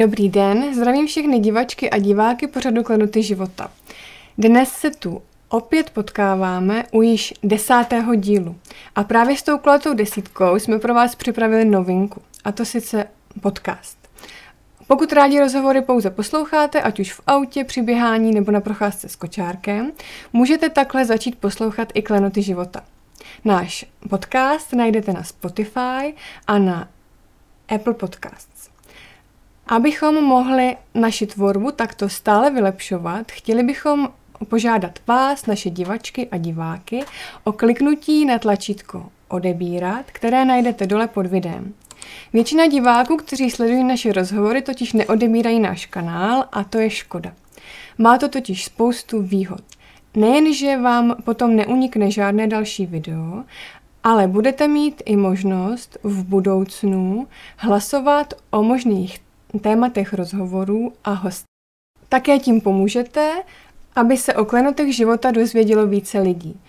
Dobrý den, zdravím všechny divačky a diváky pořadu Klenuty života. Dnes se tu opět potkáváme u již desátého dílu. A právě s tou kulatou desítkou jsme pro vás připravili novinku, a to sice podcast. Pokud rádi rozhovory pouze posloucháte, ať už v autě, při běhání nebo na procházce s kočárkem, můžete takhle začít poslouchat i Klenoty života. Náš podcast najdete na Spotify a na Apple Podcasts. Abychom mohli naši tvorbu takto stále vylepšovat, chtěli bychom požádat vás, naše divačky a diváky, o kliknutí na tlačítko odebírat, které najdete dole pod videem. Většina diváků, kteří sledují naše rozhovory, totiž neodebírají náš kanál a to je škoda. Má to totiž spoustu výhod. Nejenže vám potom neunikne žádné další video, ale budete mít i možnost v budoucnu hlasovat o možných tématech rozhovorů a hostů. Také tím pomůžete, aby se o klenotech života dozvědělo více lidí.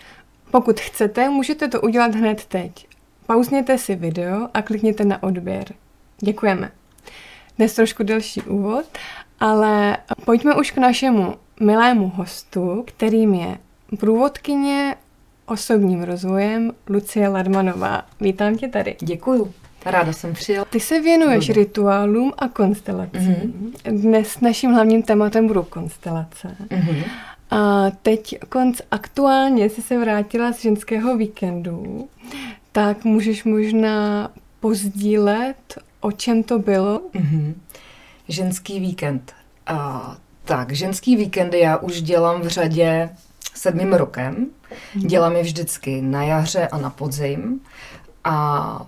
Pokud chcete, můžete to udělat hned teď. Pauzněte si video a klikněte na odběr. Děkujeme. Dnes trošku delší úvod, ale pojďme už k našemu milému hostu, kterým je průvodkyně osobním rozvojem Lucie Ladmanová. Vítám tě tady. Děkuju. Ráda jsem přijel. Ty se věnuješ Dobře. rituálům a constelacím. Mm-hmm. Dnes naším hlavním tématem budou konstelace. Mm-hmm. A teď konc aktuálně jsi se vrátila z ženského víkendu, tak můžeš možná pozdílet, o čem to bylo? Mm-hmm. Ženský víkend. A, tak, ženský víkendy já už dělám v řadě sedmým rokem. Mm-hmm. Dělám je vždycky na jaře a na podzim a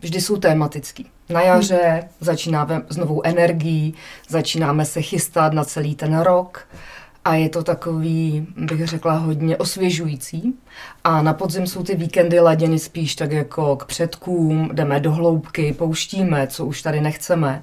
vždy jsou tématický. Na jaře začínáme s novou energií, začínáme se chystat na celý ten rok a je to takový, bych řekla, hodně osvěžující. A na podzim jsou ty víkendy laděny spíš tak jako k předkům, jdeme do hloubky, pouštíme, co už tady nechceme.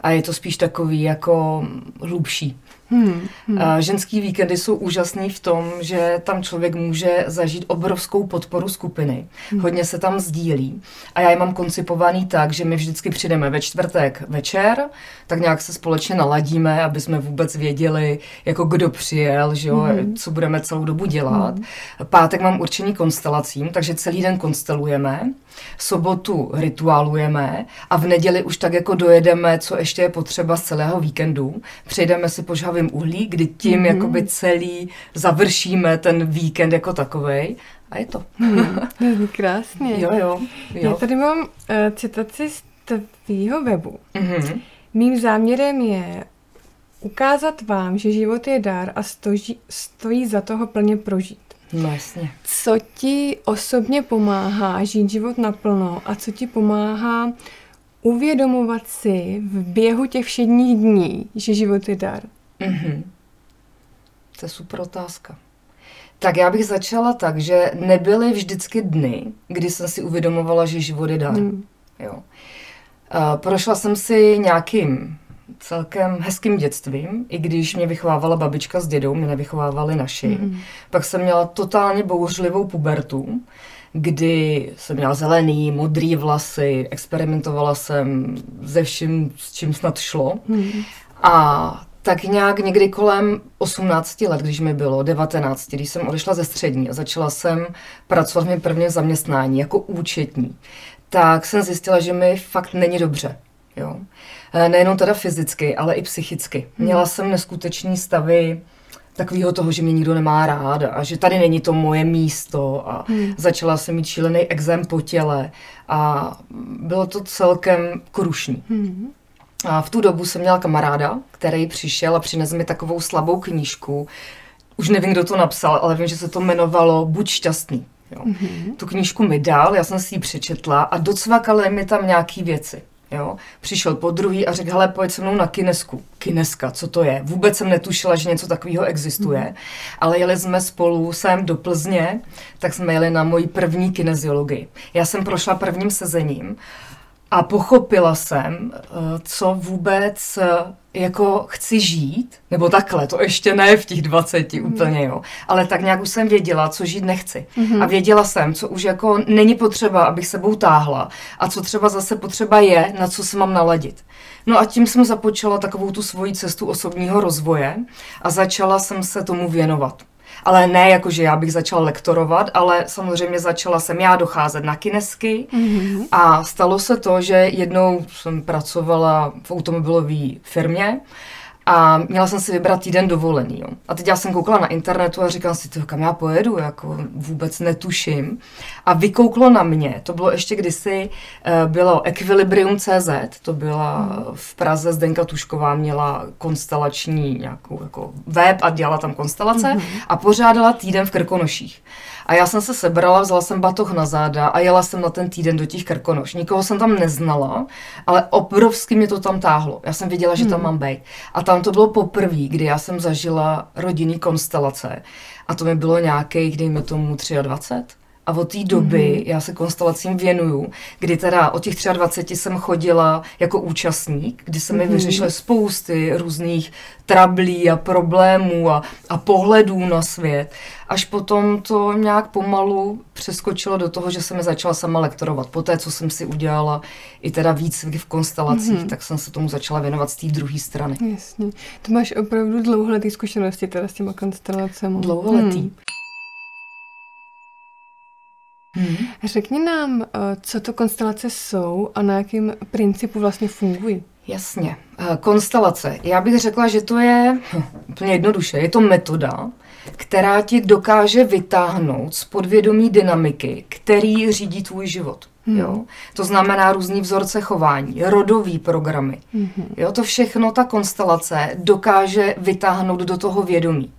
A je to spíš takový jako hlubší. Hmm, hmm. Ženský víkendy jsou úžasný v tom, že tam člověk může zažít obrovskou podporu skupiny. Hmm. Hodně se tam sdílí. A já je mám koncipovaný tak, že my vždycky přijdeme ve čtvrtek večer, tak nějak se společně naladíme, aby jsme vůbec věděli, jako kdo přijel, že jo, hmm. co budeme celou dobu dělat. Hmm. Pátek mám určený konstelacím, takže celý den konstelujeme. Sobotu rituálujeme a v neděli už tak jako dojedeme, co ještě je potřeba z celého víkendu. Přejdeme si po žhavým uhlí, kdy tím mm-hmm. jakoby celý završíme ten víkend jako takovej. A je to. Hmm, krásně. Jo, jo, jo. Já tady mám uh, citaci z tvýho webu. Mm-hmm. Mým záměrem je ukázat vám, že život je dar a stojí, stojí za toho plně prožít. No jasně. Co ti osobně pomáhá žít život naplno a co ti pomáhá uvědomovat si v běhu těch všedních dní, že život je dar? Mm-hmm. To je super otázka. Tak já bych začala tak, že nebyly vždycky dny, kdy jsem si uvědomovala, že život je dar. Mm. Jo. Uh, prošla jsem si nějakým celkem hezkým dětstvím, i když mě vychovávala babička s dědou, mě nevychovávali naši. Mm. Pak jsem měla totálně bouřlivou pubertu, kdy jsem měla zelený, modrý vlasy, experimentovala jsem ze vším, s čím snad šlo. Mm. A tak nějak někdy kolem 18 let, když mi bylo 19, když jsem odešla ze střední a začala jsem pracovat v mém prvním zaměstnání jako účetní, tak jsem zjistila, že mi fakt není dobře. Jo. E, nejenom teda fyzicky, ale i psychicky. Hmm. Měla jsem neskutečný stavy takového toho, že mě nikdo nemá rád a že tady není to moje místo a hmm. začala jsem mít šílený exém po těle a bylo to celkem krušný. Hmm. A v tu dobu jsem měla kamaráda, který přišel a přinesl mi takovou slabou knížku. Už nevím, kdo to napsal, ale vím, že se to jmenovalo Buď šťastný. Jo. Mm-hmm. Tu knížku mi dal, já jsem si ji přečetla a docvakaly mi tam nějaký věci. Jo. Přišel po druhý a řekl, hele, pojď se mnou na kinesku. Kineska, co to je? Vůbec jsem netušila, že něco takového existuje, mm. ale jeli jsme spolu sem do Plzně, tak jsme jeli na moji první kineziologii. Já jsem prošla prvním sezením a pochopila jsem, eh, co vůbec eh, jako chci žít, nebo takhle, to ještě ne v těch 20 mm. úplně, jo. Ale tak nějak už jsem věděla, co žít nechci. Mm-hmm. A věděla jsem, co už jako není potřeba, abych sebou táhla a co třeba zase potřeba je, na co se mám naladit. No a tím jsem započala takovou tu svoji cestu osobního rozvoje a začala jsem se tomu věnovat ale ne jako, že já bych začala lektorovat, ale samozřejmě začala jsem já docházet na kinesky mm-hmm. a stalo se to, že jednou jsem pracovala v automobilové firmě a měla jsem si vybrat týden dovolený. Jo. A teď já jsem koukala na internetu a říkám si, kam já pojedu, jako vůbec netuším. A vykouklo na mě, to bylo ještě kdysi, eh, bylo Equilibrium.cz, to byla v Praze, Zdenka Tušková měla konstelační nějakou jako web a dělala tam konstelace mm-hmm. a pořádala týden v Krkonoších. A já jsem se sebrala, vzala jsem batoh na záda a jela jsem na ten týden do těch Krkonoš. Nikoho jsem tam neznala, ale obrovsky mě to tam táhlo. Já jsem viděla, že tam hmm. mám být. A tam to bylo poprvé, kdy já jsem zažila rodinný konstelace. A to mi bylo nějaký, dejme tomu 23. A od té doby mm-hmm. já se konstelacím věnuju, kdy teda od těch 23 jsem chodila jako účastník, kdy se mi mm-hmm. vyřešily spousty různých trablí a problémů a, a pohledů na svět. Až potom to nějak pomalu přeskočilo do toho, že jsem mi začala sama lektorovat. Poté, co jsem si udělala i teda víc v konstelacích, mm-hmm. tak jsem se tomu začala věnovat z té druhé strany. Jasně. To máš opravdu dlouholetý zkušenosti teda s těma konstelacemi. Dlouholetý. Hmm. Hmm. Řekni nám, eh, co to konstelace jsou a na jakém principu vlastně fungují. Jasně. Eh, konstelace. Já bych řekla, že to je hm, úplně jednoduše. Je to metoda, která ti dokáže vytáhnout z podvědomí dynamiky, který řídí tvůj život. Hmm. Jo? To znamená různý vzorce chování, rodový programy. Hmm. Jo? To všechno ta konstelace dokáže vytáhnout do toho vědomí.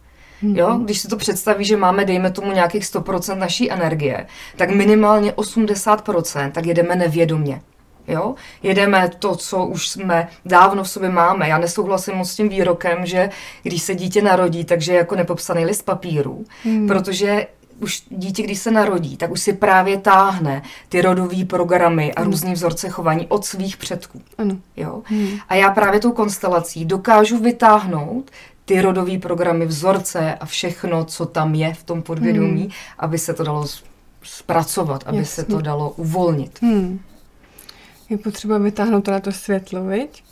Mm-hmm. Jo? Když si to představí, že máme, dejme tomu, nějakých 100% naší energie, tak minimálně 80% tak jedeme nevědomě. Jo? Jedeme to, co už jsme dávno v sobě máme. Já nesouhlasím moc s tím výrokem, že když se dítě narodí, takže jako nepopsaný list papíru, hmm. protože už dítě, když se narodí, tak už si právě táhne ty rodové programy a různý vzorce chování od svých předků. Ano. Jo? Hmm. A já právě tou konstelací dokážu vytáhnout ty rodové programy, vzorce a všechno, co tam je v tom podvědomí, hmm. aby se to dalo zpracovat, aby Jasně. se to dalo uvolnit. Hmm. Je potřeba vytáhnout to na to světlo, viď?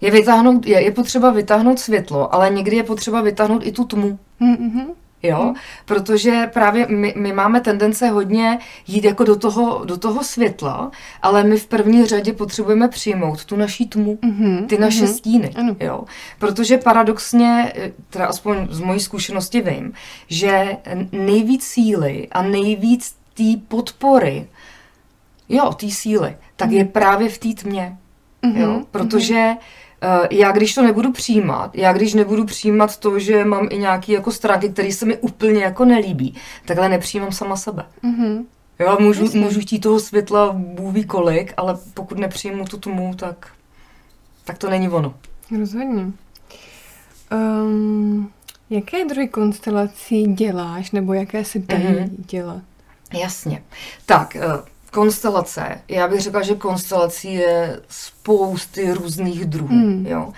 Je, vytáhnout, je, je potřeba vytáhnout světlo, ale někdy je potřeba vytáhnout i tu tmu. Mm-hmm jo, hmm. protože právě my, my máme tendence hodně jít jako do toho, do toho světla, ale my v první řadě potřebujeme přijmout tu naší tmu, mm-hmm. ty naše mm-hmm. stíny, ano. jo, protože paradoxně, teda aspoň z mojí zkušenosti vím, že nejvíc síly a nejvíc té podpory, jo, té síly, tak mm-hmm. je právě v té tmě, mm-hmm. jo, protože mm-hmm Eh, já když to nebudu přijímat, já když nebudu přijímat to, že mám i nějaký jako stránky, které se mi úplně jako nelíbí, takhle nepřijímám sama sebe. Mm-hmm. Jo, můžu, můžu chtít toho světla Bůh ví kolik, ale pokud nepřijmu tu tmu, tak, tak to není ono. Rozhodně. Um, jaké druhy konstelací děláš, nebo jaké si dají mm-hmm. dělat? Jasně. Tak, uh, konstelace. Já bych řekla, že konstelací je spousty různých druhů. Hmm. Jo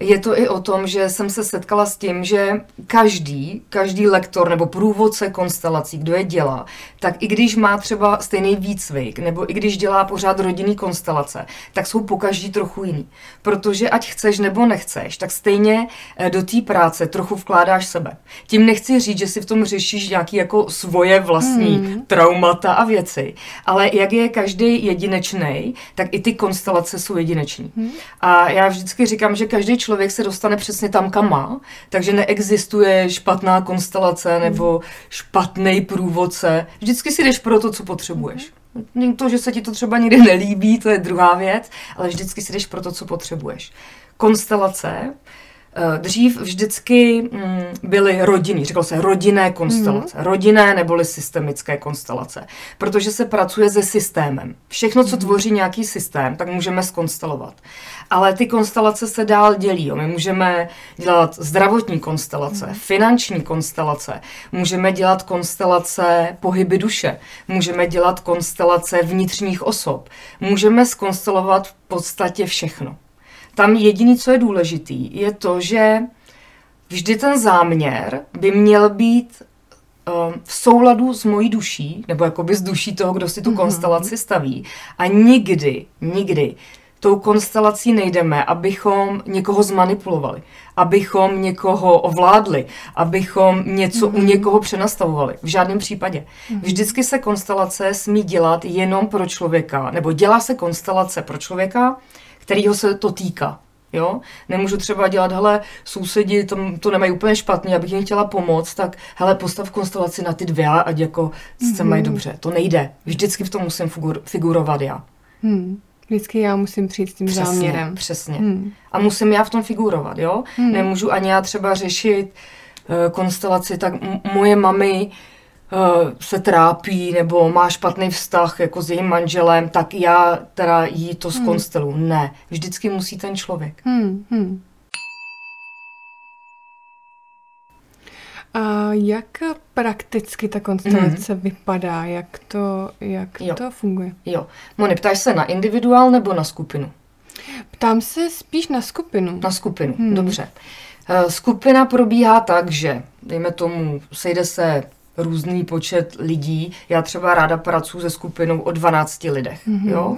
je to i o tom, že jsem se setkala s tím, že každý, každý lektor nebo průvodce konstelací, kdo je dělá, tak i když má třeba stejný výcvik, nebo i když dělá pořád rodinný konstelace, tak jsou po každý trochu jiný. Protože ať chceš nebo nechceš, tak stejně eh, do té práce trochu vkládáš sebe. Tím nechci říct, že si v tom řešíš nějaký jako svoje vlastní hmm. traumata a věci, ale jak je každý jedinečný, tak i ty konstelace jsou jedinečný. Hmm. A já vždycky říkám, že každý člověk se dostane přesně tam, kam má, takže neexistuje špatná konstelace nebo špatný průvodce. Vždycky si jdeš pro to, co potřebuješ. To, že se ti to třeba nikdy nelíbí, to je druhá věc, ale vždycky si jdeš pro to, co potřebuješ. Konstelace dřív vždycky mm, byly rodiny, řeklo se rodinné konstelace, mm. rodinné neboli systemické konstelace, protože se pracuje se systémem. Všechno, co mm. tvoří nějaký systém, tak můžeme skonstelovat. Ale ty konstelace se dál dělí. Jo. My můžeme dělat zdravotní konstelace, mm. finanční konstelace, můžeme dělat konstelace pohyby duše, můžeme dělat konstelace vnitřních osob, můžeme skonstelovat v podstatě všechno. Tam jediný, co je důležitý, je to, že vždy ten záměr by měl být um, v souladu s mojí duší, nebo jakoby s duší toho, kdo si tu mm-hmm. konstelaci staví. A nikdy, nikdy tou konstelací nejdeme, abychom někoho zmanipulovali, abychom někoho ovládli, abychom něco mm-hmm. u mhm. někoho přenastavovali. V žádném případě. Mm-hmm. Vždycky se konstelace smí dělat jenom pro člověka, nebo dělá se konstelace pro člověka, kterýho se to týká. Jo? Nemůžu třeba dělat, hele, sousedi tam to nemají úplně špatně, abych jim chtěla pomoct, tak hele, postav konstelaci na ty dvě, ať jako mm-hmm. se mají mhm. dobře. To nejde. Vždycky v tom musím figur, figurovat já. Hmm. Vždycky já musím přijít s tím přesně, záměrem. Přesně. Hmm. A musím já v tom figurovat, jo? Hmm. Nemůžu ani já třeba řešit uh, konstelaci, tak m- moje mami uh, se trápí nebo má špatný vztah jako s jejím manželem, tak já teda jí to hmm. konstelu. Ne, vždycky musí ten člověk. Hmm. Hmm. A jak prakticky ta konstelace mm-hmm. vypadá? Jak to, jak jo. to funguje? Jo. Moni, ptáš se na individuál nebo na skupinu? Ptám se spíš na skupinu. Na skupinu, hmm. dobře. Eh, skupina probíhá tak, že, dejme tomu, sejde se různý počet lidí. Já třeba ráda pracuji se skupinou o 12 lidech. Mm-hmm. Jo?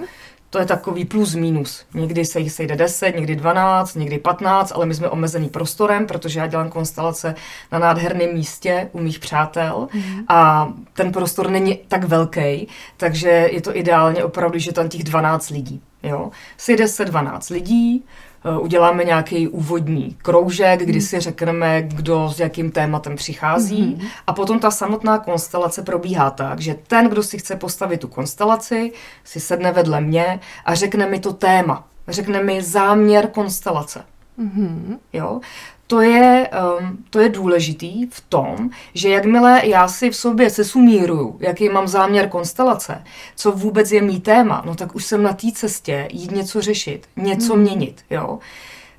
To je takový plus minus. Někdy se jich sejde 10, někdy 12, někdy 15, ale my jsme omezený prostorem, protože já dělám konstelace na nádherném místě u mých přátel mm-hmm. a ten prostor není tak velký, takže je to ideálně opravdu, že tam těch 12 lidí. Jo? Sejde se 12 lidí, uděláme nějaký úvodní kroužek, kdy si řekneme, kdo s jakým tématem přichází mm-hmm. a potom ta samotná konstelace probíhá tak, že ten, kdo si chce postavit tu konstelaci, si sedne vedle mě a řekne mi to téma, řekne mi záměr konstelace. Mm-hmm. Jo? To je, um, to je důležitý v tom, že jakmile já si v sobě sesumíruju, jaký mám záměr konstelace, co vůbec je mý téma, no tak už jsem na té cestě jít něco řešit, něco hmm. měnit, jo.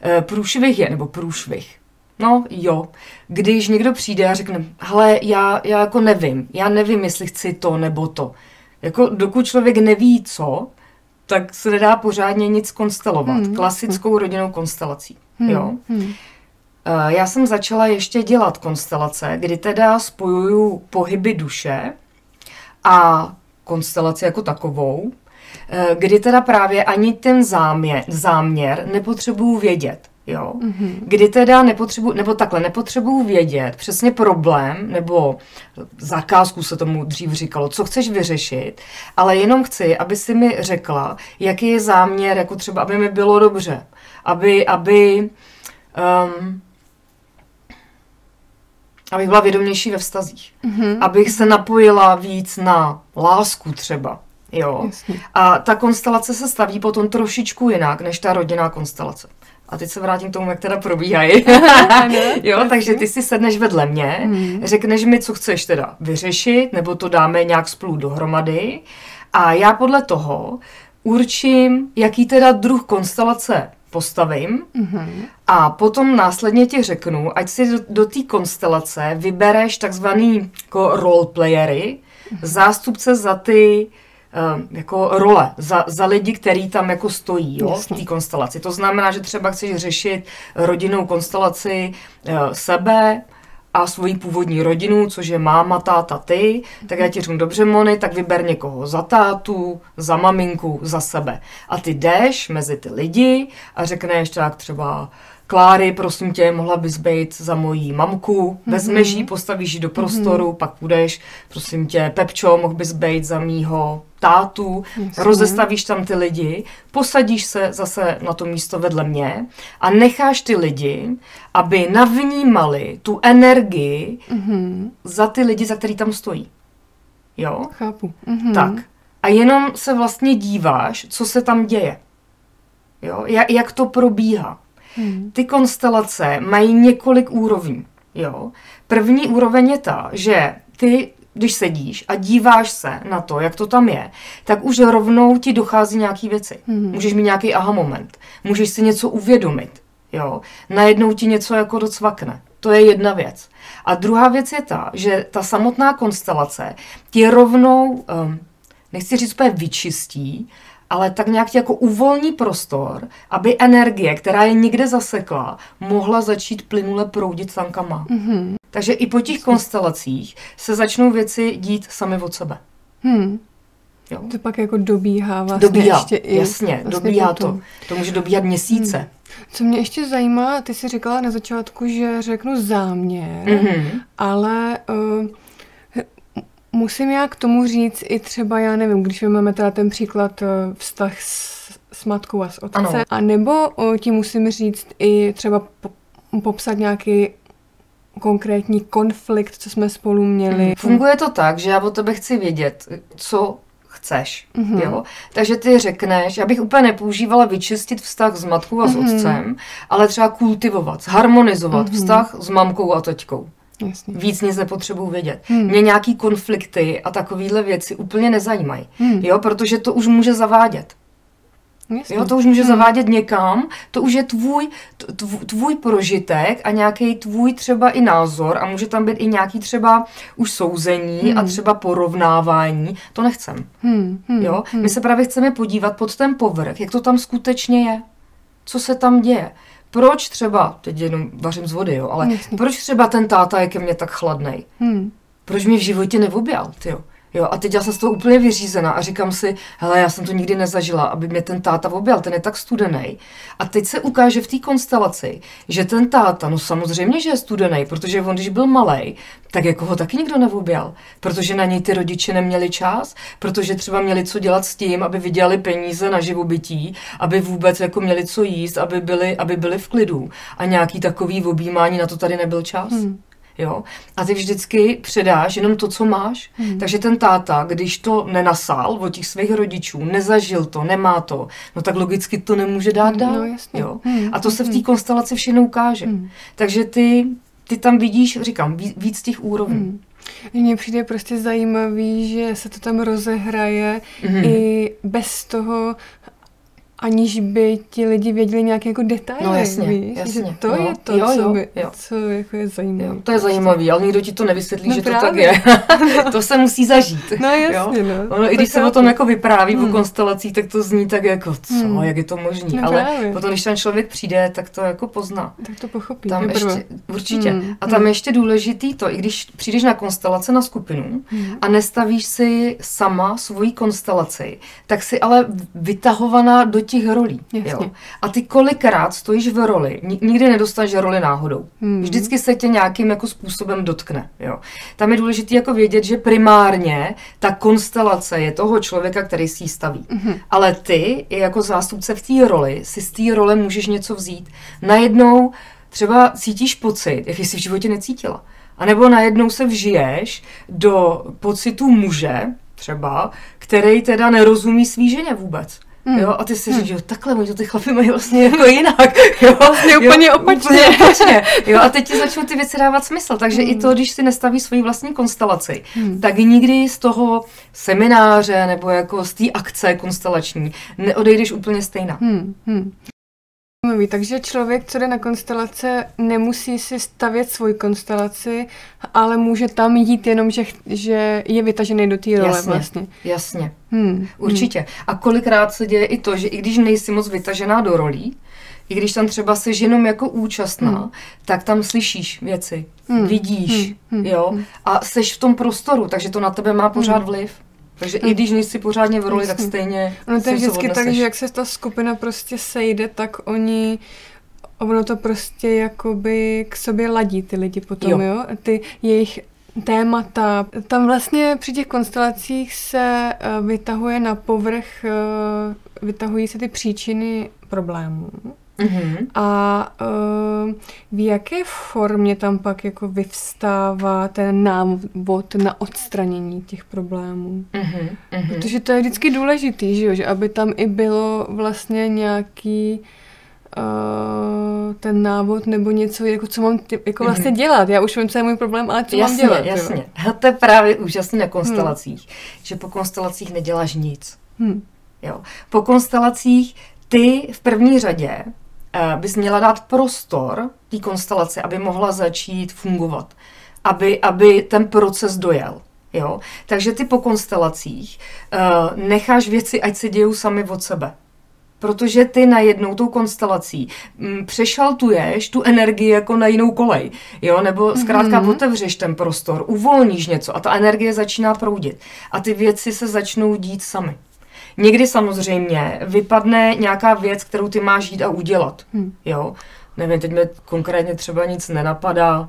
E, průšvih je, nebo průšvih. No jo, když někdo přijde a řekne, hele, já, já jako nevím, já nevím, jestli chci to nebo to. Jako dokud člověk neví co, tak se nedá pořádně nic konstelovat. Hmm. Klasickou rodinnou konstelací. Hmm. Jo. Hmm. Eh, já jsem začala ještě dělat konstelace, kdy teda spojuju pohyby duše a konstelaci jako takovou, eh, kdy teda právě ani ten záměr, záměr nepotřebuju vědět. Jo? Mm-hmm. Kdy teda nepotřebuji, nebo takhle, nepotřebuju vědět přesně problém, nebo zakázku se tomu dřív říkalo, co chceš vyřešit, ale jenom chci, aby si mi řekla, jaký je záměr, jako třeba, aby mi bylo dobře, aby, aby um, abych byla vědomější ve vztazích. Mm-hmm. Abych se napojila víc na lásku třeba. Jo. Jasně. A ta konstelace se staví potom trošičku jinak, než ta rodinná konstelace. A teď se vrátím k tomu, jak teda probíhají. jo, takže ty si sedneš vedle mě, mm. řekneš mi, co chceš teda vyřešit, nebo to dáme nějak spolu dohromady. A já podle toho určím, jaký teda druh konstelace postavím mm-hmm. a potom následně ti řeknu, ať si do, do té konstelace vybereš takzvaný jako roleplayery, mm-hmm. zástupce za ty uh, jako role, za, za lidi, který tam jako stojí jo, v té konstelaci. To znamená, že třeba chceš řešit rodinnou konstelaci uh, sebe, a svoji původní rodinu, což je máma, táta, ty, tak já ti řeknu, dobře, Moni, tak vyber někoho za tátu, za maminku, za sebe. A ty jdeš mezi ty lidi a řekneš tak třeba, Kláry, prosím tě, mohla bys být za mojí mamku, mm-hmm. vezmeš ji, postavíš ji do prostoru, mm-hmm. pak půjdeš, prosím tě, Pepčo, mohl bys být za mýho tátu, Jasně. rozestavíš tam ty lidi, posadíš se zase na to místo vedle mě a necháš ty lidi, aby navnímali tu energii mm-hmm. za ty lidi, za který tam stojí. Jo? Chápu. Mm-hmm. Tak. A jenom se vlastně díváš, co se tam děje. Jo? Jak to probíhá. Hmm. Ty konstelace mají několik úrovní. Jo? První úroveň je ta, že ty když sedíš a díváš se na to, jak to tam je, tak už rovnou ti dochází nějaký věci. Hmm. Můžeš mít nějaký aha moment, můžeš si něco uvědomit, jo. Najednou ti něco jako docvakne. To je jedna věc. A druhá věc je ta, že ta samotná konstelace ti rovnou, um, nechci říct úplně vyčistí, ale tak nějak jako uvolní prostor, aby energie, která je někde zasekla, mohla začít plynule proudit tankama. Mm-hmm. Takže i po těch konstelacích se začnou věci dít sami od sebe. Hmm. Jo. To pak jako dobíhá vlastně dobíhá, ještě i jasně, vlastně dobíhá potom. to. To může dobíhat měsíce. Hmm. Co mě ještě zajímá, ty jsi říkala na začátku, že řeknu záměr, mm-hmm. ale uh, musím já k tomu říct i třeba, já nevím, když máme teda ten příklad uh, vztah s, s matkou a s otcem, ano. a nebo uh, ti musím říct i třeba po, popsat nějaký konkrétní konflikt, co jsme spolu měli. Hmm. Funguje to tak, že já o tebe chci vědět, co chceš. Mm-hmm. Jo? Takže ty řekneš, já bych úplně nepoužívala vyčistit vztah s matkou a s mm-hmm. otcem, ale třeba kultivovat, harmonizovat mm-hmm. vztah s mamkou a teďkou. Jasně. Víc nic nepotřebuji vědět. Hmm. Mě nějaký konflikty a takovéhle věci úplně nezajímají. Hmm. Jo, protože to už může zavádět. Jasně. Jo, to už může hmm. zavádět někam, to už je tvůj, tvůj, tvůj prožitek a nějaký tvůj třeba i názor a může tam být i nějaký třeba už souzení hmm. a třeba porovnávání. To nechcem. Hmm. Hmm. Jo, hmm. my se právě chceme podívat pod ten povrch, jak to tam skutečně je. Co se tam děje. Proč třeba, teď jenom vařím z vody, jo, ale Jasně. proč třeba ten táta je ke mně tak chladnej? Hmm. Proč mě v životě neobjal, jo? Jo, a teď já jsem z toho úplně vyřízená a říkám si, hele, já jsem to nikdy nezažila, aby mě ten táta objal, ten je tak studený. A teď se ukáže v té konstelaci, že ten táta, no samozřejmě, že je studený, protože on, když byl malý, tak jako ho taky nikdo neobjal, protože na něj ty rodiče neměli čas, protože třeba měli co dělat s tím, aby vydělali peníze na živobytí, aby vůbec jako měli co jíst, aby byli, aby byli v klidu. A nějaký takový objímání na to tady nebyl čas. Hmm jo. A ty vždycky předáš jenom to, co máš. Hmm. Takže ten táta, když to nenasál od těch svých rodičů, nezažil to, nemá to, no tak logicky to nemůže dát hmm, dál. No, jasně. Jo. Hmm. A to se v té hmm. konstelaci všechno ukáže. Hmm. Takže ty, ty tam vidíš, říkám, víc, víc těch úrovní. Hmm. Mně přijde prostě zajímavý, že se to tam rozehraje mm-hmm. i bez toho, aniž by ti lidi věděli nějaké jako detaily, no, jasně, víš? Jasně, že to jo, je to, jo, co, by, jo. co jako je zajímavé. Jo, to je zajímavé, ale nikdo ti to nevysvětlí, no že právě. to tak je. to se musí zažít. No jasně, jo? no. Ono, I když se o tom jako vypráví hmm. o konstelacích, tak to zní tak jako, co, hmm. jak je to možné. No, ale právě. potom, když ten člověk přijde, tak to jako pozná. Tak to pochopí. Tam ještě, určitě. Hmm. A tam hmm. ještě důležitý to, i když přijdeš na konstelace na skupinu hmm. a nestavíš si sama svoji konstelaci, tak si ale vytahovaná do těch rolí. Jo. A ty kolikrát stojíš v roli, nikdy nedostaneš roli náhodou. Hmm. Vždycky se tě nějakým jako způsobem dotkne. Jo. Tam je důležité jako vědět, že primárně ta konstelace je toho člověka, který si ji staví. Hmm. Ale ty, jako zástupce v té roli, si z té role můžeš něco vzít. Najednou třeba cítíš pocit, jaký jsi v životě necítila. A nebo najednou se vžiješ do pocitu muže, třeba, který teda nerozumí svý ženě vůbec. Hmm. Jo, a ty si hmm. říkáš, jo, takhle, oni to ty chlapy mají vlastně jako jinak. Jo, vlastně úplně opačně. Úplně opačně. Jo, a teď ti začnou ty věci dávat smysl. Takže hmm. i to, když si nestaví svoji vlastní konstelaci, hmm. tak nikdy z toho semináře nebo jako z té akce konstelační neodejdeš úplně stejná. Hmm. Hmm. Takže člověk, co jde na konstelace, nemusí si stavět svoji konstelaci, ale může tam jít jenom, že, že je vytažený do té role jasně, vlastně. Jasně, hmm. určitě. A kolikrát se děje i to, že i když nejsi moc vytažená do rolí, i když tam třeba jsi jenom jako účastná, hmm. tak tam slyšíš věci, hmm. vidíš, hmm. hmm. jo, hmm. a seš v tom prostoru, takže to na tebe má pořád hmm. vliv. Takže i když nejsi pořádně v roli, tak stejně Ono to je vždycky tak, že jak se ta skupina prostě sejde, tak oni ono to prostě jakoby k sobě ladí ty lidi potom, jo. jo? Ty jejich témata. Tam vlastně při těch konstelacích se uh, vytahuje na povrch, uh, vytahují se ty příčiny problémů. Mm-hmm. A uh, v jaké formě tam pak jako vyvstává ten návod na odstranění těch problémů? Mm-hmm. Protože to je vždycky důležitý, že, jo? že aby tam i bylo vlastně nějaký uh, ten návod nebo něco, jako co mám ty, jako vlastně mm-hmm. dělat. Já už vím, co je můj problém, ale co jasně, mám dělat. Jasně, jo? To je právě úžasné na konstelacích, hmm. že po konstelacích neděláš nic. Hmm. Jo. Po konstelacích ty v první řadě bys měla dát prostor té konstelace, aby mohla začít fungovat. Aby, aby ten proces dojel. Jo? Takže ty po konstelacích uh, necháš věci, ať se dějou sami od sebe. Protože ty najednou tou konstelací m, mm, přešaltuješ tu energii jako na jinou kolej, jo, nebo zkrátka mm-hmm. otevřeš ten prostor, uvolníš něco a ta energie začíná proudit. A ty věci se začnou dít sami. Někdy samozřejmě vypadne nějaká věc, kterou ty máš jít a udělat, hmm. jo. Nevím, teď mi konkrétně třeba nic nenapadá.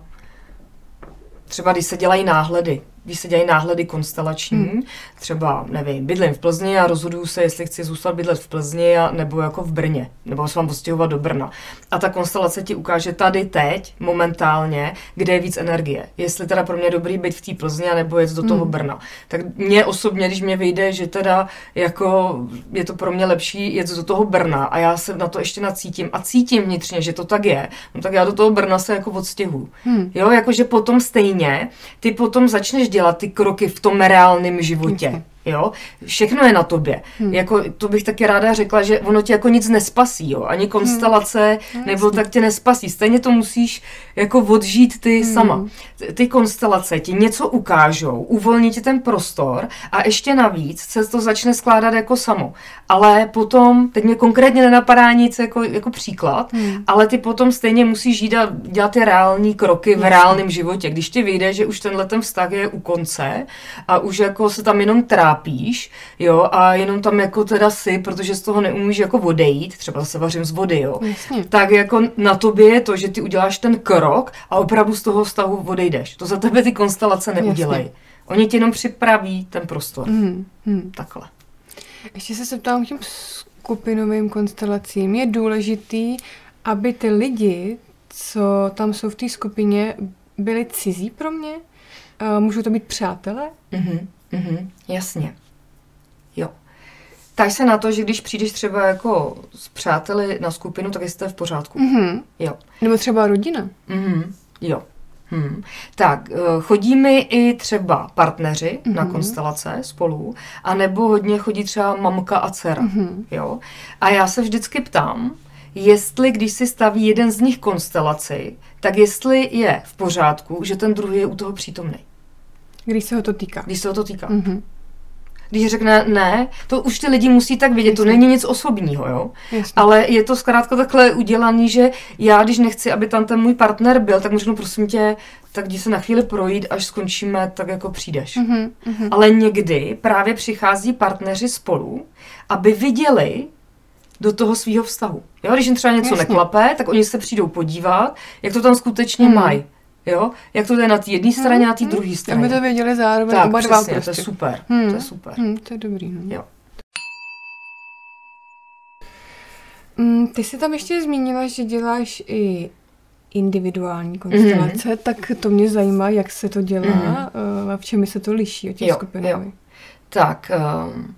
Třeba když se dělají náhledy, když se dělají náhledy konstelační, hmm. třeba, nevím, bydlím v Plzni a rozhoduju se, jestli chci zůstat bydlet v Plzni a, nebo jako v Brně, nebo se mám postěhovat do Brna. A ta konstelace ti ukáže tady teď, momentálně, kde je víc energie. Jestli teda pro mě je dobrý být v té Plzni, nebo jet do toho hmm. Brna. Tak mě osobně, když mě vyjde, že teda jako je to pro mě lepší jet do toho Brna a já se na to ještě nacítím a cítím vnitřně, že to tak je, no tak já do toho Brna se jako odstěhuju. Hmm. Jo, jakože potom stejně, ty potom začneš dělat ty kroky v tom reálném životě. Okay. Jo? Všechno je na tobě. Hmm. Jako, to bych taky ráda řekla, že ono tě jako nic nespasí, jo? ani konstelace, hmm. nebo tak tě nespasí. Stejně to musíš jako odžít ty hmm. sama. Ty konstelace ti něco ukážou, uvolní ti ten prostor a ještě navíc se to začne skládat jako samo. Ale potom, teď mě konkrétně nenapadá nic jako, jako příklad, hmm. ale ty potom stejně musíš žít a dělat ty reální kroky v reálném životě. Když ti vyjde, že už tenhle ten vztah je u konce a už jako se tam jenom trápí, trápíš, jo, a jenom tam jako teda si, protože z toho neumíš jako odejít, třeba se vařím z vody, jo, Jasně. tak jako na tobě je to, že ty uděláš ten krok a opravdu z toho stavu odejdeš. To za tebe ty konstelace neudělají. Oni ti jenom připraví ten prostor. Mm, mm. Takhle. Ještě se zeptám k těm skupinovým konstelacím. Je důležitý, aby ty lidi, co tam jsou v té skupině, byli cizí pro mě? Uh, můžou to být přátelé? Mm-hmm. Mhm, jasně. Jo. Tak se na to, že když přijdeš třeba jako s přáteli na skupinu, tak jste v pořádku. Mm-hmm. Jo. Nebo třeba rodina. Mhm, jo. Hmm. Tak, eh, chodí mi i třeba partneři mm-hmm. na konstelace spolu, anebo hodně chodí třeba mamka a dcera. Mm-hmm. Jo? A já se vždycky ptám, jestli když si staví jeden z nich konstelaci, tak jestli je v pořádku, že ten druhý je u toho přítomný. Když se ho to týká. Když se ho to týká. Mm-hmm. Když řekne ne, to už ty lidi musí tak vědět, Jasně. to není nic osobního, jo. Jasně. Ale je to zkrátka takhle udělaný, že já, když nechci, aby tam ten můj partner byl, tak řeknu, prosím tě, tak jdi se na chvíli projít, až skončíme, tak jako přijdeš. Mm-hmm. Ale někdy právě přichází partneři spolu, aby viděli do toho svého vztahu. Jo, když jim třeba něco Jasně. neklape, tak oni se přijdou podívat, jak to tam skutečně mm. mají. Jo? Jak to je na té jedné straně a na té hmm. druhé straně. Aby to věděli zároveň tak, oba dva prostě. to je prostě. super. Hmm. To je super. Hmm, to je dobrý. No. Jo. Mm, ty jsi tam ještě zmínila, že děláš i individuální konstelace, mm-hmm. tak to mě zajímá, jak se to dělá mm-hmm. a v čem se to liší od těch skupin. Tak, um,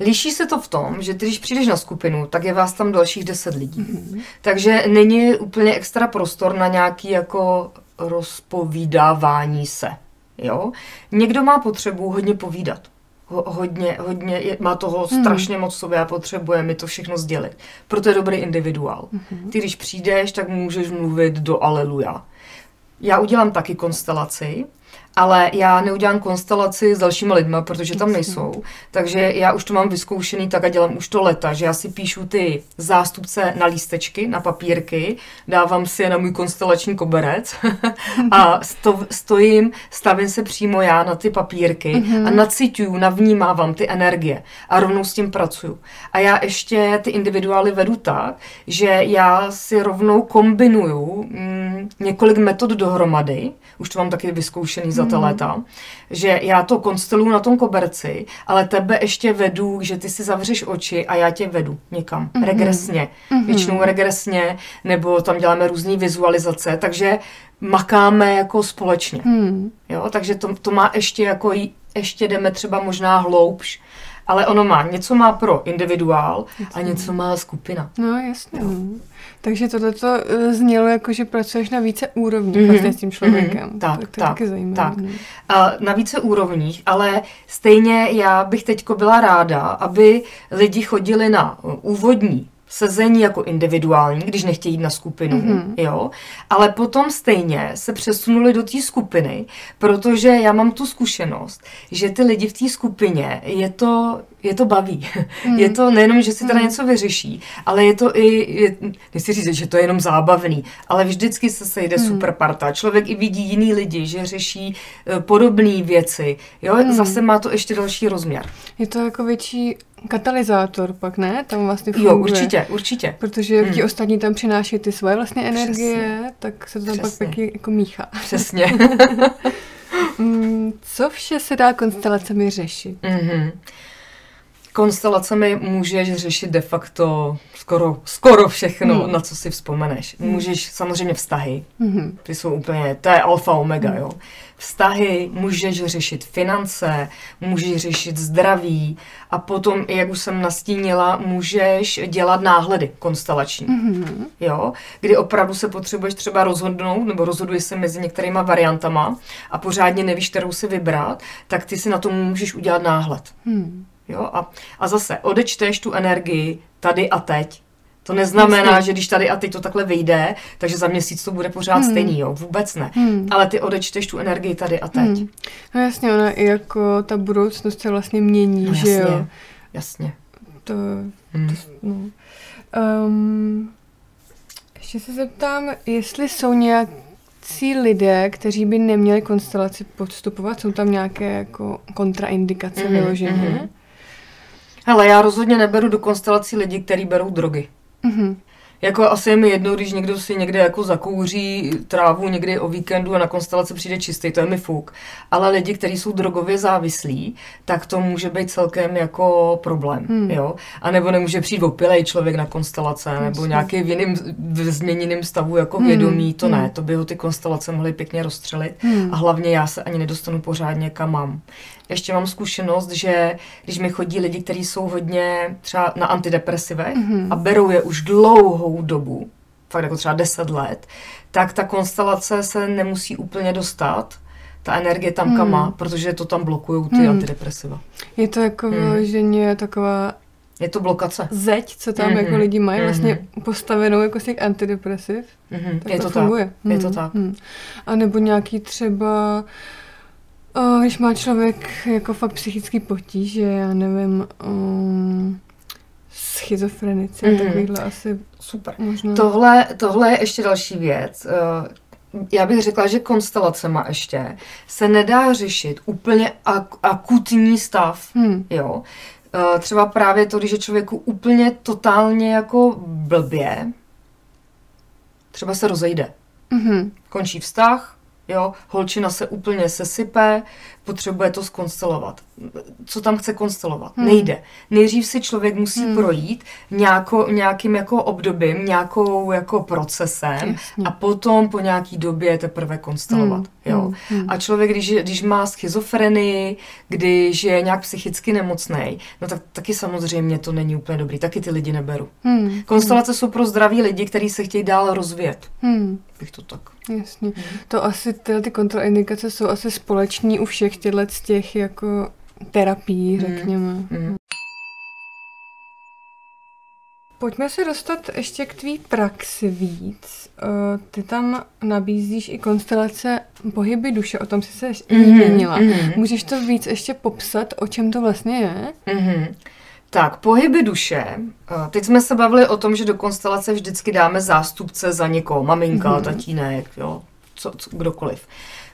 liší se to v tom, že když přijdeš na skupinu, tak je vás tam dalších deset lidí. Mm-hmm. Takže není úplně extra prostor na nějaký jako rozpovídávání se. Jo? Někdo má potřebu hodně povídat. Ho, hodně, hodně, je, má toho hmm. strašně moc sobě a potřebuje mi to všechno sdělit. Proto je dobrý individuál. Hmm. Ty, když přijdeš, tak můžeš mluvit do aleluja. Já udělám taky konstelaci, ale já neudělám konstelaci s dalšíma lidma, protože tam nejsou. Takže já už to mám vyzkoušený tak a dělám už to leta, že já si píšu ty zástupce na lístečky, na papírky, dávám si je na můj konstelační koberec a sto, stojím, stavím se přímo já na ty papírky mm-hmm. a nacituju, navnímávám ty energie a rovnou s tím pracuju. A já ještě ty individuály vedu tak, že já si rovnou kombinuju mm, několik metod dohromady, už to mám taky vyzkoušený za hmm. léta, že já to konsteluju na tom koberci, ale tebe ještě vedu, že ty si zavřeš oči a já tě vedu někam, mm-hmm. regresně. Mm-hmm. Většinou regresně, nebo tam děláme různé vizualizace, takže makáme jako společně. Mm. Jo, takže to, to má ještě jako, ještě jdeme třeba možná hloubš, Ale ono má, něco má pro individuál a něco má skupina. No, jasně. No. Takže tohle to eh, znělo jako, že pracuješ na více úrovních mm-hmm. vlastně s tím člověkem. Mm-hmm. Tak, tak, to tak, taky zajímavé. tak. no. A na více úrovních, ale stejně já bych teďko byla ráda, aby lidi chodili na uh, úvodní sezení jako individuální, když nechtějí jít na skupinu, mm-hmm. jo, ale potom stejně se přesunuli do té skupiny, protože já mám tu zkušenost, že ty lidi v té skupině je to, je to baví. Mm. Je to nejenom, že si teda mm. něco vyřeší, ale je to i, je, nechci říct, že to je jenom zábavný, ale vždycky se sejde mm. super parta. Člověk i vidí jiný lidi, že řeší uh, podobné věci, jo, mm. zase má to ještě další rozměr. Je to jako větší katalyzátor pak, ne? Tam vlastně funguje. Jo, určitě, určitě. Protože hmm. ti ostatní tam přináší ty svoje vlastně energie, Přesně. tak se to tam Přesně. pak pěkně jako míchá. Přesně. Mm, Co vše se dá konstelacemi řešit? Mm-hmm. Konstelacemi můžeš řešit de facto skoro, skoro všechno, hmm. na co si vzpomeneš. Hmm. Můžeš samozřejmě vztahy, hmm. ty jsou úplně, to je alfa omega, hmm. jo. Vztahy, můžeš řešit finance, můžeš řešit zdraví a potom, jak už jsem nastínila, můžeš dělat náhledy konstelační, hmm. jo, kdy opravdu se potřebuješ třeba rozhodnout, nebo rozhoduješ se mezi některýma variantama a pořádně nevíš, kterou si vybrat, tak ty si na to můžeš udělat náhled. Hmm. Jo? A, a zase odečteš tu energii tady a teď. To neznamená, Jasně. že když tady a teď to takhle vyjde, takže za měsíc to bude pořád hmm. stejný, jo, vůbec ne. Hmm. Ale ty odečteš tu energii tady a teď. Hmm. No jasně, ona i jako ta budoucnost se vlastně mění, no, že jasně, jo. Jasně. To, hmm. to no. um, ještě se zeptám, jestli jsou nějací lidé, kteří by neměli konstelaci podstupovat, jsou tam nějaké jako kontraindikace mm-hmm, vyložené? Mm-hmm. Hele, já rozhodně neberu do konstelací lidi, kteří berou drogy. Mm-hmm. Jako asi je mi jedno, když někdo si někde jako zakouří trávu někdy o víkendu a na konstelaci přijde čistý, to je mi fuk. Ale lidi, kteří jsou drogově závislí, tak to může být celkem jako problém, hmm. jo. A nebo nemůže přijít opilej člověk na konstelace, Myslím. nebo nějaký v jiném v změněném stavu jako hmm. vědomí, to hmm. ne, to by ho ty konstelace mohly pěkně rozstřelit. Hmm. A hlavně já se ani nedostanu pořádně kam mám. Ještě mám zkušenost, že když mi chodí lidi, kteří jsou hodně třeba na antidepresivech mm-hmm. a berou je už dlouhou dobu, fakt jako třeba 10 let, tak ta konstelace se nemusí úplně dostat ta energie tam kam má, hmm. protože to tam blokují ty hmm. antidepresiva. Je to jako hmm. že je taková je to blokace. Zeď, co tam mm-hmm. jako lidi mají, mm-hmm. vlastně postavenou jako z těch antidepresiv. Mm-hmm. Tak je to, to funguje. tak. Mm. Je to tak. Mm. A nebo nějaký třeba O, když má člověk jako fakt psychický potíže, já nevím, um, schizofrenice, mm-hmm. takovýhle asi super. Možná... Tohle, tohle je ještě další věc. Já bych řekla, že konstelacema ještě se nedá řešit úplně ak- akutní stav, hmm. jo. Třeba právě to, když je člověku úplně totálně jako blbě, třeba se rozejde. Mm-hmm. Končí vztah, Jo, holčina se úplně sesype, potřebuje to skonstelovat. Co tam chce konstelovat? Hmm. Nejde. Nejdřív si člověk musí hmm. projít nějako, nějakým jako obdobím, nějakou jako procesem Jasně. a potom po nějaký době teprve konstelovat. Hmm. Jo. Hmm. A člověk, když, když má schizofrenii, když je nějak psychicky nemocný, no tak taky samozřejmě to není úplně dobrý. Taky ty lidi neberu. Hmm. Konstelace hmm. jsou pro zdraví lidi, kteří se chtějí dál rozvíjet. Hmm. Bych to tak. Jasně. Hmm. To asi tyhle ty kontraindikace jsou asi společní u všech těchto z těch jako terapií, hmm. řekněme. Hmm. Pojďme se dostat ještě k tvý praxi víc. Uh, ty tam nabízíš i konstelace pohyby duše, o tom jsi se mm-hmm, zmínila. Mm-hmm. Můžeš to víc ještě popsat, o čem to vlastně je? Mm-hmm. Tak, pohyby duše. Eh, teď jsme se bavili o tom, že do konstelace vždycky dáme zástupce za někoho, maminka, mm-hmm. tatínek, jo, co, co, kdokoliv.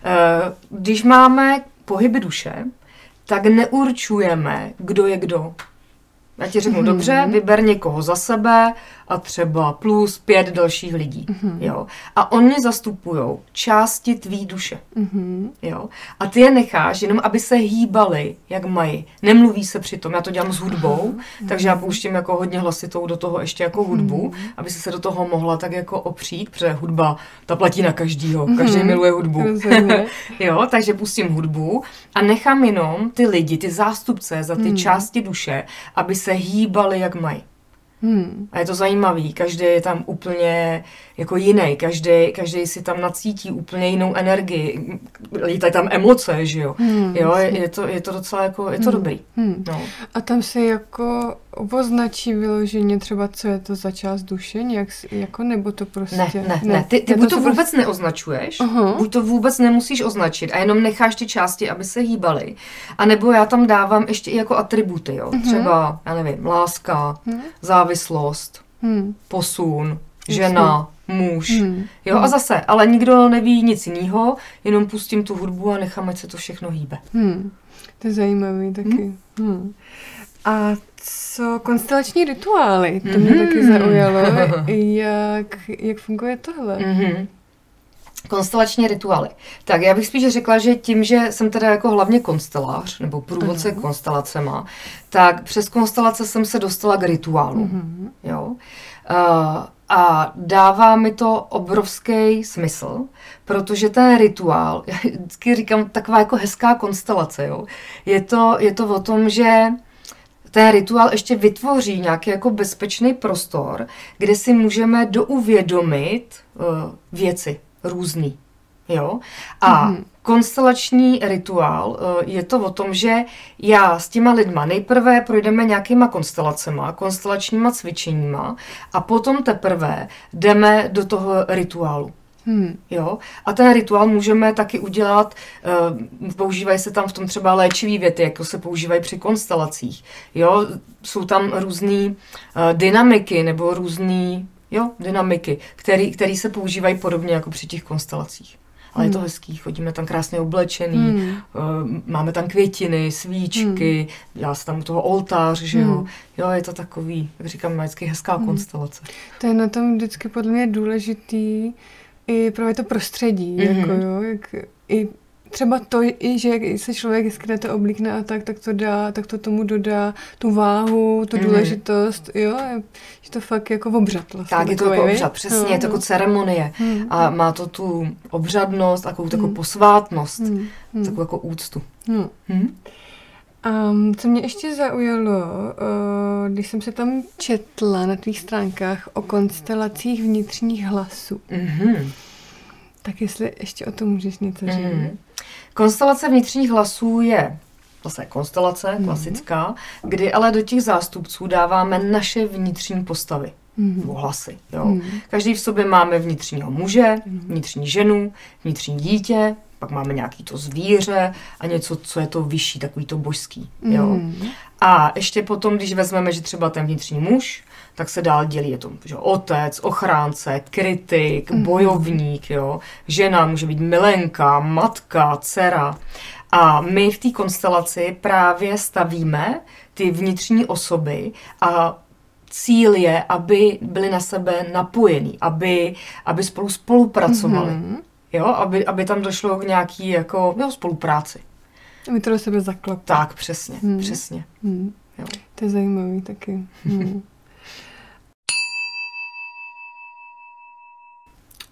Eh, když máme pohyby duše, tak neurčujeme, kdo je kdo. Já ti řeknu, mm-hmm. dobře, vyber někoho za sebe a třeba plus pět dalších lidí. Mm-hmm. Jo? A oni zastupují části tvý duše. Mm-hmm. Jo? A ty je necháš jenom, aby se hýbali, jak mají. Nemluví se přitom. Já to dělám s hudbou, mm-hmm. takže já pouštím jako hodně hlasitou do toho ještě jako hudbu, mm-hmm. aby se se do toho mohla tak jako opřít, protože hudba, ta platí na každýho. Mm-hmm. Každý miluje hudbu. jo, takže pustím hudbu a nechám jenom ty lidi, ty zástupce za ty mm-hmm. části duše, aby se hýbali, jak mají. Hmm. A je to zajímavý, každý je tam úplně jako jiný, každý, každý si tam nacítí úplně jinou energii, lítají tam emoce, že jo. Hmm. Jo, je, je, to, je to docela jako, je to hmm. dobrý. Hmm. No. A tam se jako oboznačí vyloženě třeba, co je to za část duše, nějak jako, nebo to prostě... Ne, ne, ne, ne. ty, ty buď to, to vůbec neoznačuješ, uh-huh. buď to vůbec nemusíš označit a jenom necháš ty části, aby se hýbaly, a nebo já tam dávám ještě i jako atributy, jo, uh-huh. třeba, já nevím, láska, uh-huh. závislost, uh-huh. posun, žena, muž. Hmm. Jo, hmm. a zase, ale nikdo neví nic jiného, jenom pustím tu hudbu a nechám, ať se to všechno hýbe. Hmm. To je zajímavý taky. Hmm. Hmm. A co konstelační rituály? To mě mm-hmm. taky zaujalo. Jak, jak funguje tohle? Mm-hmm. Konstelační rituály. Tak já bych spíš řekla, že tím, že jsem teda jako hlavně konstelář, nebo průvodce uh-huh. konstelacema, tak přes konstelace jsem se dostala k rituálu. Uh-huh. Jo? Uh, a dává mi to obrovský smysl, protože ten rituál, já vždycky říkám, taková jako hezká konstelace, jo. Je to, je to o tom, že ten rituál ještě vytvoří nějaký jako bezpečný prostor, kde si můžeme douvědomit uh, věci různý. Jo? A mm-hmm. konstelační rituál uh, je to o tom, že já s těma lidma nejprve projdeme nějakýma konstelacema, konstelačníma cvičeníma a potom teprve jdeme do toho rituálu. Hmm. Jo? A ten rituál můžeme taky udělat, uh, používají se tam v tom třeba léčivý věty, jako se používají při konstelacích. Jo? Jsou tam různé uh, dynamiky nebo různé jo, dynamiky, které se používají podobně jako při těch konstelacích. Ale hmm. je to hmm. hezký, chodíme tam krásně oblečený, hmm. uh, máme tam květiny, svíčky, hmm. dělá se tam u toho oltář, že jo. Hmm. Jo, je to takový, jak říkám, vždycky hezká hmm. konstelace. To je na tom vždycky podle mě důležitý, i právě to prostředí, mm-hmm. jako jo, jak i třeba to, i, že se člověk hezky to oblíkne a tak, tak to dá, tak to tomu dodá tu váhu, tu mm-hmm. důležitost, jo, je to fakt jako obřad vlastně. Tak, je to jako obřad, přesně, no, je to no. jako ceremonie mm, a má to tu obřadnost, takovou, takovou mm. posvátnost, mm, takovou jako úctu. Mm. Mm. Um, co mě ještě zaujalo, uh, když jsem se tam četla na tvých stránkách o konstelacích vnitřních hlasů, mm-hmm. tak jestli ještě o tom můžeš něco říct. Mm-hmm. Konstelace vnitřních hlasů je zase konstelace mm-hmm. klasická, kdy ale do těch zástupců dáváme naše vnitřní postavy. Mm-hmm. hlasy. Jo. Mm-hmm. Každý v sobě máme vnitřního muže, mm-hmm. vnitřní ženu, vnitřní dítě, pak máme nějaký to zvíře a něco, co je to vyšší, takový to božský. Jo. Mm. A ještě potom, když vezmeme, že třeba ten vnitřní muž, tak se dál dělí, je to že otec, ochránce, kritik, mm. bojovník, jo. žena může být milenka, matka, dcera. A my v té konstelaci právě stavíme ty vnitřní osoby a cíl je, aby byly na sebe napojení, aby, aby spolu spolupracovali. Mm-hmm. Jo, aby, aby tam došlo k nějaký jako jo, spolupráci. Aby to do sebe zaklaplo. Tak, přesně, hmm. přesně. Hmm. Jo. To je zajímavý taky. Hmm.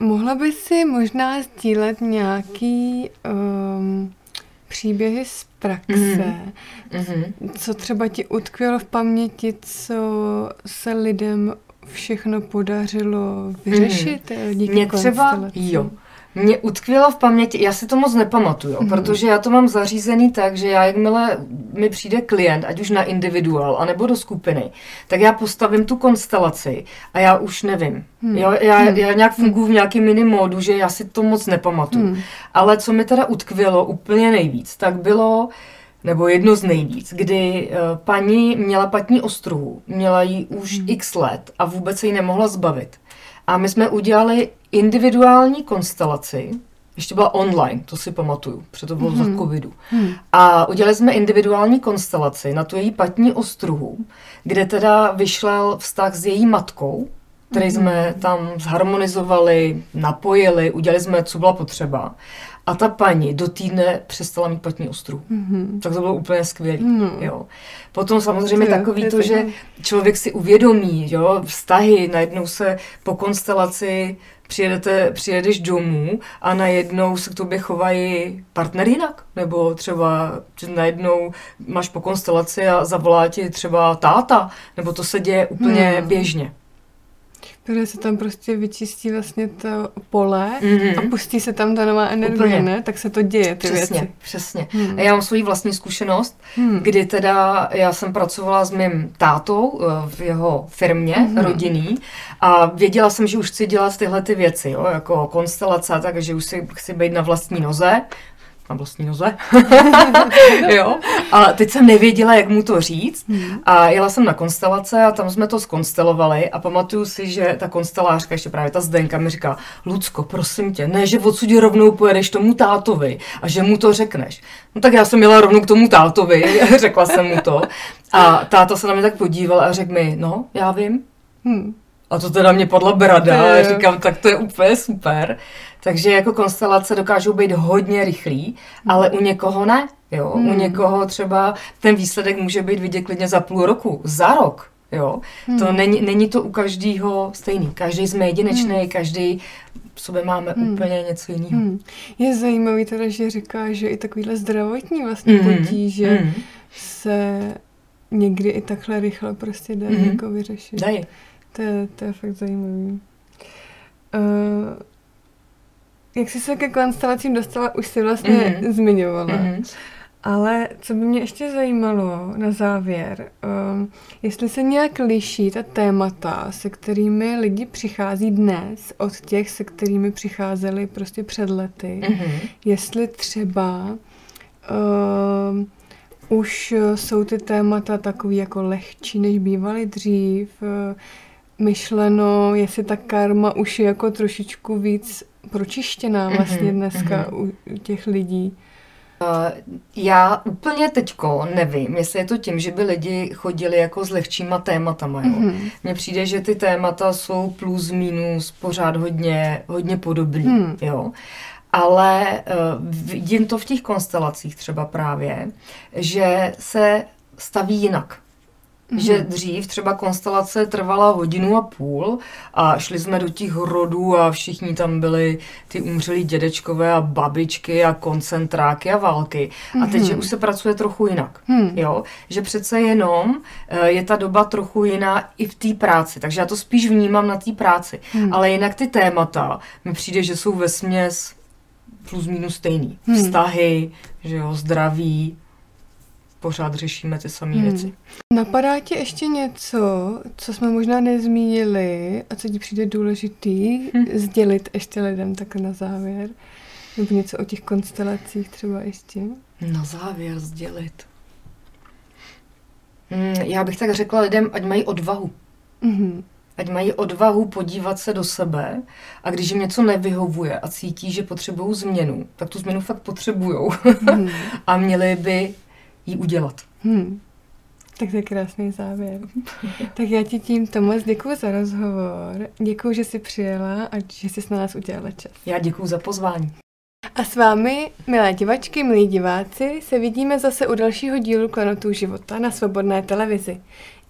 Mohla by si možná sdílet nějaký um, příběhy z praxe, mm-hmm. co třeba ti utkvělo v paměti, co se lidem všechno podařilo vyřešit mm-hmm. díky Mě třeba, jo, mě utkvělo v paměti, já si to moc nepamatuju, mm. protože já to mám zařízený tak, že já jakmile mi přijde klient, ať už na individuál, anebo do skupiny, tak já postavím tu konstelaci a já už nevím. Mm. Jo, já, mm. já nějak funguji v nějakém mini módu, že já si to moc nepamatuju. Mm. Ale co mi teda utkvělo úplně nejvíc, tak bylo, nebo jedno z nejvíc, kdy uh, paní měla patní ostruhu, měla ji už mm. x let a vůbec se jí nemohla zbavit. A my jsme udělali individuální konstelaci, ještě byla online, to si pamatuju, protože to bylo mm-hmm. za mhm. covidu. Mm. A udělali jsme individuální konstelaci na tu její patní ostruhu, kde teda vyšlel vztah s její matkou, který Mhm. jsme tam zharmonizovali, napojili, udělali jsme, co byla potřeba. A ta paní do týdne přestala mít patní ostru. Mhm. Tak to bylo úplně skvělé. Jo. Potom samozřejmě jo, takový to je že člověk si uvědomí, jo, vztahy, najednou se po konstelaci přijedete, přijedeš domů a najednou se k tobě chovají partner jinak. Nebo třeba že najednou máš po konstelaci a zavolá ti třeba táta, nebo to se děje úplně Hmm. běžně. Protože se tam prostě vyčistí vlastně to pole Mhm. a pustí se tam ta nová energie, Úplně. ne? Tak se to děje, ty Přesně, věci. přesně. Hmm. Já mám svoji vlastní zkušenost, Hmm. kdy teda já jsem pracovala s mým tátou eh, v jeho firmě Mhm. rodinný a věděla jsem, že už chci dělat tyhle ty věci, jo, jako konstelace, takže už si chci být na vlastní noze, na vlastní noze, jo. A teď jsem nevěděla, jak mu to říct Hmm. a jela jsem na konstelace a tam jsme to skonstelovali a pamatuju si, že ta konstelářka, ještě právě ta Zdenka mi říká, Lucko, prosím tě, ne, že odsud rovnou pojedeš tomu tátovi a že mu to řekneš. No tak já jsem jela rovnou k tomu tátovi, řekla jsem mu to a táta se na mě tak podíval a řekl mi, no, já vím, Hmm. A to teda mě padla brada To a říkám, tak to je úplně super. Takže jako konstelace dokážou být hodně rychlý, ale u někoho ne. Jo? U Hmm. někoho třeba ten výsledek může být vidět klidně za půl roku, za rok. Jo? To Hmm. není, není to u každého stejný. Každý jsme jedinečný, Hmm. každý v sobě máme Hmm. úplně něco jiného. Hmm. Je zajímavý teda, že říká, že i takovýhle zdravotní vlastně Mhm. potíže Mhm. se někdy i takhle rychle prostě dá Mhm. jako vyřešit. Daj. To je, to je fakt zajímavý. Uh, jak jsi se ke konstelacím dostala, už jsi vlastně Mhm. zmiňovala. Mhm. Ale co by mě ještě zajímalo na závěr, um, jestli se nějak liší ta témata, se kterými lidi přichází dnes, od těch, se kterými přicházeli prostě před lety. Mhm. Jestli třeba um, už jsou ty témata takový jako lehčí, než bývaly dřív, myšleno, jestli ta karma už je jako trošičku víc pročištěná vlastně Mhm, dneska u u těch lidí. Eh, Já úplně teďko nevím, jestli je to tím, že by lidi chodili jako s lehčíma tématama. Jo? Mhm. Mně přijde, že ty témata jsou plus minus pořád hodně, hodně podobný. Hmm. Jo? Ale uh, vidím to v těch konstelacích třeba právě, že se staví jinak. Mhm. Že dřív třeba konstelace trvala hodinu a půl a šli jsme do těch rodů a všichni tam byli ty umřelí dědečkové a babičky a koncentráky a války. A teď, Mhm. že už se pracuje trochu jinak. Hmm. Jo, že přece jenom eh, je ta doba trochu jiná i v té práci, takže já to spíš vnímám na té práci. Hmm. Ale jinak ty témata mi přijde, že jsou ve směs plus minus stejný. Hmm. Vztahy, že jo, zdraví, pořád řešíme ty samé Hmm. věci. Napadá ti ještě něco, co jsme možná nezmínili a co ti přijde důležitý Hm. sdělit ještě lidem tak na závěr? Nebo něco o těch konstelacích třeba ještě? Na závěr sdělit. Hmm, já bych tak řekla lidem, ať mají odvahu. Mhm. Ať mají odvahu podívat se do sebe a když jim něco nevyhovuje a cítí, že potřebují změnu, tak tu změnu fakt potřebujou Hmm. a měli by ji udělat. Hmm. Tak to je krásný závěr. tak já ti tímto moc děkuji za rozhovor. Děkuji, že jsi přijela a že jsi na nás udělala čas. Já děkuji za pozvání. A s vámi, milé divačky, milí diváci, se vidíme zase u dalšího dílu Klenotů života na Svobodné televizi.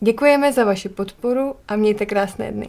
Děkujeme za vaši podporu a mějte krásné dny.